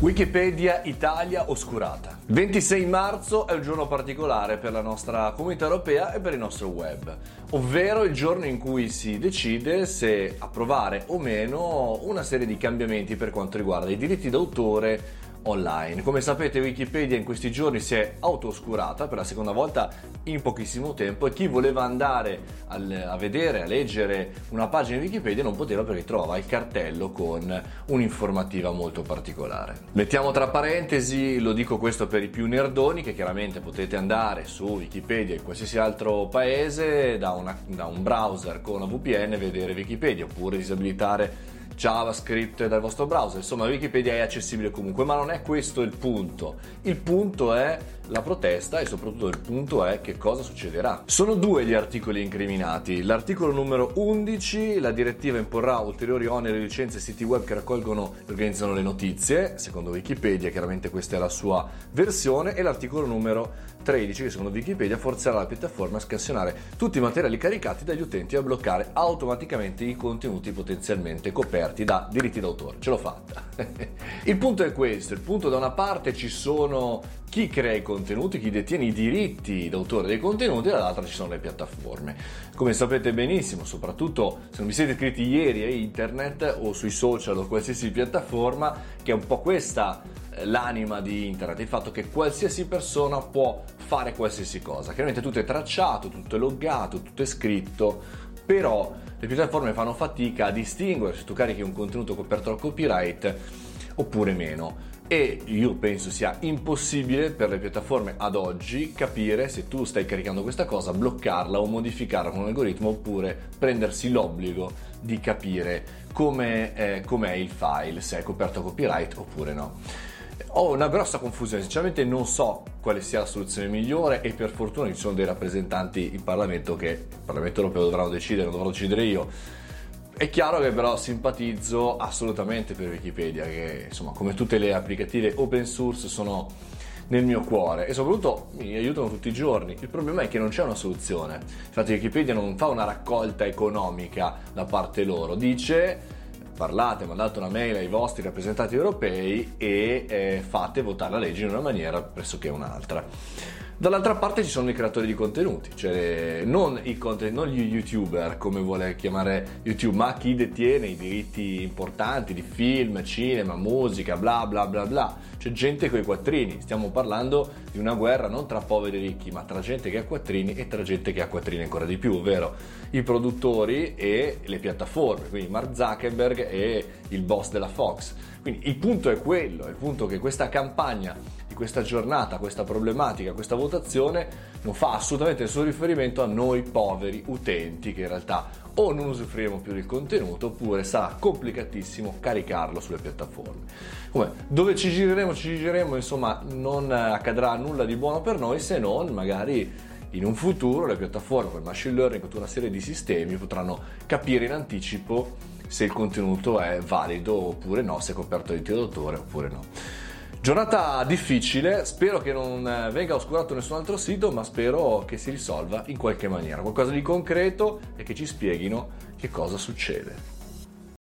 Wikipedia Italia oscurata. 26 marzo è un giorno particolare per la nostra comunità europea e per il nostro web, ovvero il giorno in cui si decide se approvare o meno una serie di cambiamenti per quanto riguarda i diritti d'autore online. Come sapete Wikipedia in questi giorni si è auto-oscurata per la seconda volta in pochissimo tempo e chi voleva andare al, a vedere, a leggere una pagina di Wikipedia non poteva perché trovava il cartello con un'informativa molto particolare. Mettiamo tra parentesi, lo dico questo per i più nerdoni, che chiaramente potete andare su Wikipedia in qualsiasi altro paese da, una, da un browser con una VPN e vedere Wikipedia oppure disabilitare JavaScript dal vostro browser. Insomma, Wikipedia è accessibile comunque, ma non è questo il punto. Il punto è la protesta e soprattutto il punto è che cosa succederà. Sono due gli articoli incriminati. L'articolo numero 11, la direttiva imporrà ulteriori oneri e licenze ai siti web che raccolgono e organizzano le notizie, secondo Wikipedia, chiaramente questa è la sua versione, e l'articolo numero 13, che secondo Wikipedia forzerà la piattaforma a scansionare tutti i materiali caricati dagli utenti e a bloccare automaticamente i contenuti potenzialmente coperti da diritti d'autore. Ce l'ho fatta. il punto è questo, il punto da una parte ci sono chi crea i contenuti, chi detiene i diritti d'autore dei contenuti, e dall'altra ci sono le piattaforme. Come sapete benissimo, soprattutto se non vi siete iscritti ieri a internet o sui social o qualsiasi piattaforma, che è un po' questa eh, l'anima di internet, il fatto che qualsiasi persona può fare qualsiasi cosa. Chiaramente tutto è tracciato, tutto è loggato, tutto è scritto, però le piattaforme fanno fatica a distinguere se tu carichi un contenuto coperto dal copyright oppure meno. E io penso sia impossibile per le piattaforme ad oggi capire se tu stai caricando questa cosa, bloccarla o modificarla con un algoritmo oppure prendersi l'obbligo di capire come è, com'è il file, se è coperto copyright oppure no. Ho una grossa confusione, sinceramente non so quale sia la soluzione migliore e per fortuna ci sono dei rappresentanti in Parlamento che il Parlamento europeo dovranno decidere, non dovrò decidere io. È chiaro che però simpatizzo assolutamente per Wikipedia, che insomma come tutte le applicative open source sono nel mio cuore e soprattutto mi aiutano tutti i giorni. Il problema è che non c'è una soluzione. Infatti Wikipedia non fa una raccolta economica da parte loro, dice parlate, mandate una mail ai vostri rappresentanti europei e eh, fate votare la legge in una maniera pressoché un'altra. Dall'altra parte ci sono i creatori di contenuti, cioè non, i content, non gli youtuber come vuole chiamare YouTube, ma chi detiene i diritti importanti di film, cinema, musica, bla bla bla bla. C'è gente con i quattrini, stiamo parlando di una guerra non tra poveri e ricchi, ma tra gente che ha quattrini e tra gente che ha quattrini ancora di più, ovvero i produttori e le piattaforme, quindi Mark Zuckerberg e il boss della Fox. Quindi il punto è quello, il punto è che questa campagna di questa giornata, questa problematica, questa votazione non fa assolutamente nessun riferimento a noi poveri utenti che in realtà o non usufruiremo più del contenuto oppure sarà complicatissimo caricarlo sulle piattaforme. Come, dove ci gireremo, ci gireremo, insomma non accadrà nulla di buono per noi se non magari in un futuro le piattaforme con il machine learning, con tutta una serie di sistemi potranno capire in anticipo se il contenuto è valido oppure no, se è coperto di diritto d'autore oppure no. Giornata difficile, spero che non venga oscurato nessun altro sito, ma spero che si risolva in qualche maniera, qualcosa di concreto e che ci spieghino che cosa succede.